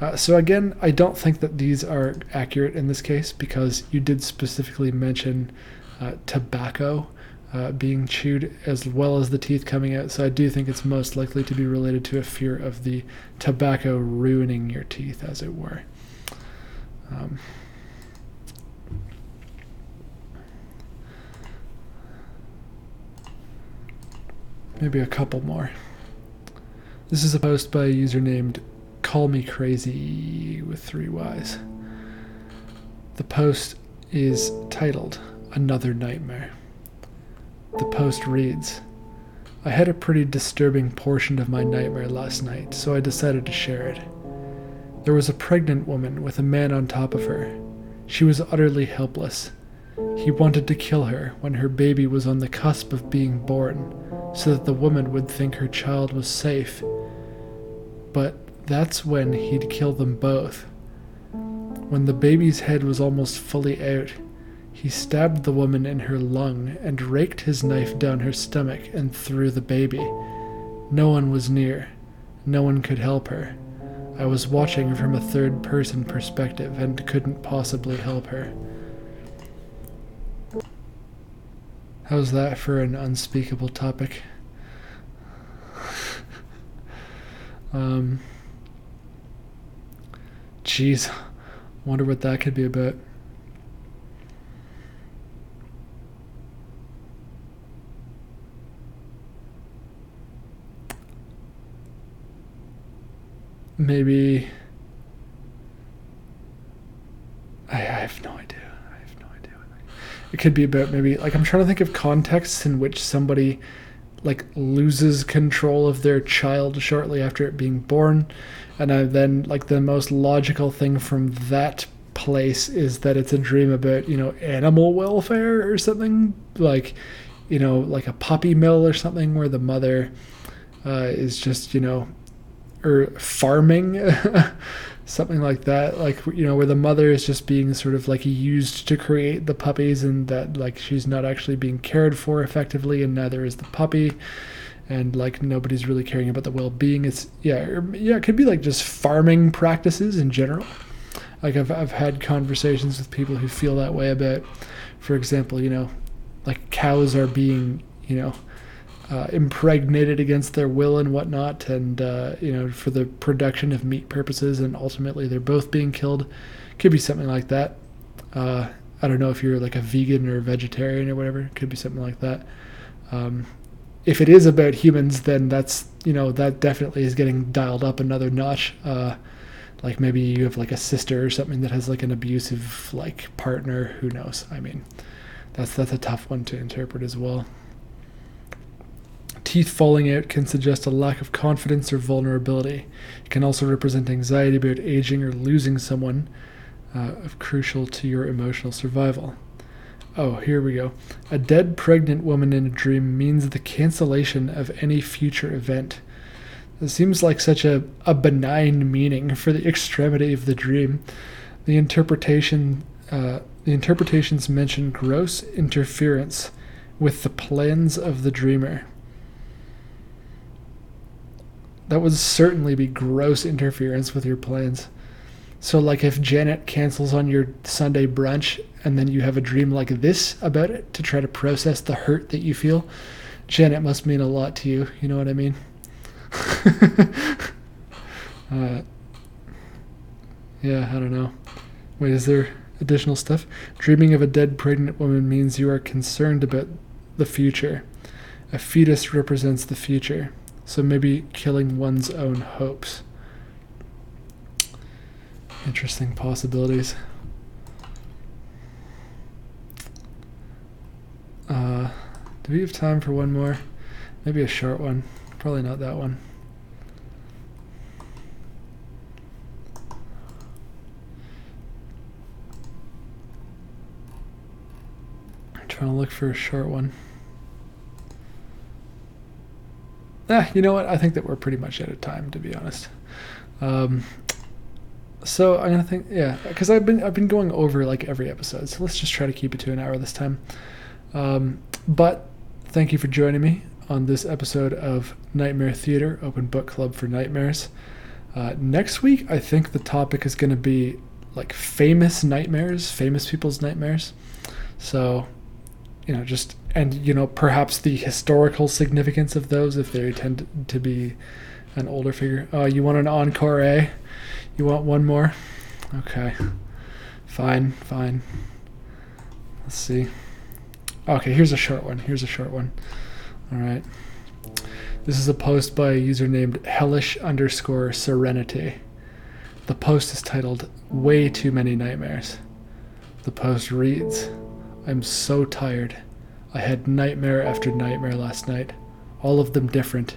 Uh, so, again, I don't think that these are accurate in this case because you did specifically mention uh, tobacco. Uh, being chewed as well as the teeth coming out. So I do think it's most likely to be related to a fear of the tobacco ruining your teeth, as it were. Um, maybe a couple more. This is a post by a user named Call Me Crazy with three Y's. The post is titled Another Nightmare. The post reads I had a pretty disturbing portion of my nightmare last night, so I decided to share it. There was a pregnant woman with a man on top of her. She was utterly helpless. He wanted to kill her when her baby was on the cusp of being born, so that the woman would think her child was safe. But that's when he'd kill them both. When the baby's head was almost fully out, He stabbed the woman in her lung and raked his knife down her stomach and through the baby. No one was near. No one could help her. I was watching from a third person perspective and couldn't possibly help her. How's that for an unspeakable topic? um, jeez, wonder what that could be about. Maybe. I, I have no idea. I have no idea. It could be about maybe like I'm trying to think of contexts in which somebody like loses control of their child shortly after it being born, and I then like the most logical thing from that place is that it's a dream about you know animal welfare or something like you know like a puppy mill or something where the mother uh, is just you know or farming something like that like you know where the mother is just being sort of like used to create the puppies and that like she's not actually being cared for effectively and neither is the puppy. And like nobody's really caring about the well-being. It's yeah or, yeah it could be like just farming practices in general. Like I've, I've had conversations with people who feel that way about for example you know like cows are being you know uh, impregnated against their will and whatnot, and uh, you know for the production of meat purposes, and ultimately they're both being killed. Could be something like that. Uh, I don't know if you're like a vegan or a vegetarian or whatever. Could be something like that. Um, if it is about humans, then that's you know that definitely is getting dialed up another notch. Uh, like maybe you have like a sister or something that has like an abusive like partner. Who knows? I mean, that's that's a tough one to interpret as well. Teeth falling out can suggest a lack of confidence or vulnerability. It can also represent anxiety about aging or losing someone, uh, crucial to your emotional survival. Oh, here we go. A dead pregnant woman in a dream means the cancellation of any future event. It seems like such a, a benign meaning for the extremity of the dream. The interpretation uh, the interpretations mention gross interference with the plans of the dreamer that would certainly be gross interference with your plans. So, like, if Janet cancels on your Sunday brunch and then you have a dream like this about it to try to process the hurt that you feel, Janet must mean a lot to you. You know what I mean? uh, yeah, I don't know. Wait, is there additional stuff? Dreaming of a dead pregnant woman means you are concerned about the future. A fetus represents the future. So maybe killing one's own hopes. Interesting possibilities. Uh, do we have time for one more? Maybe a short one. Probably not that one. I'm trying to look for a short one. Eh, you know what? I think that we're pretty much out of time, to be honest. Um, so I'm gonna think, yeah, because I've been I've been going over like every episode, so let's just try to keep it to an hour this time. Um, but thank you for joining me on this episode of Nightmare Theatre Open Book Club for Nightmares. Uh, next week, I think the topic is going to be like famous nightmares, famous people's nightmares. So, you know, just and you know perhaps the historical significance of those if they tend to be an older figure. Oh, you want an encore, eh? You want one more? Okay. Fine, fine. Let's see. Okay, here's a short one. Here's a short one. All right. This is a post by a user named hellish underscore serenity. The post is titled Way Too Many Nightmares. The post reads I'm so tired. I had nightmare after nightmare last night, all of them different.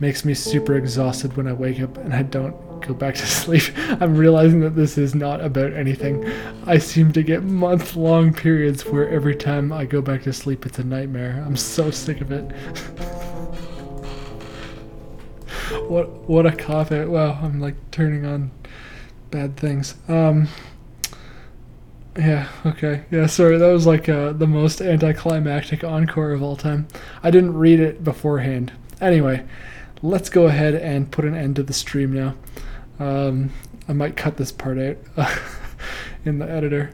Makes me super exhausted when I wake up and I don't go back to sleep. I'm realizing that this is not about anything. I seem to get month long periods where every time I go back to sleep it's a nightmare. I'm so sick of it. what what a cop out. Wow, I'm like turning on bad things. Um Yeah, okay. Yeah, sorry. That was like uh, the most anticlimactic encore of all time. I didn't read it beforehand. Anyway, let's go ahead and put an end to the stream now. Um, I might cut this part out in the editor.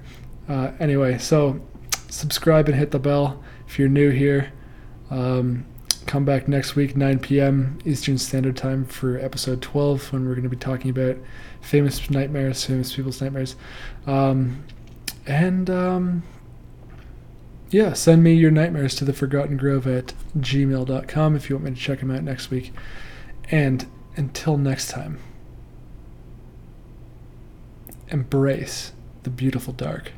Uh, anyway, so subscribe and hit the bell if you're new here. Um, come back next week, 9 p.m. Eastern Standard Time for episode 12, when we're going to be talking about famous nightmares, famous people's nightmares. Um, and um, yeah, send me your nightmares to the Forgotten Grove at gmail.com if you want me to check them out next week. And until next time, embrace the beautiful dark.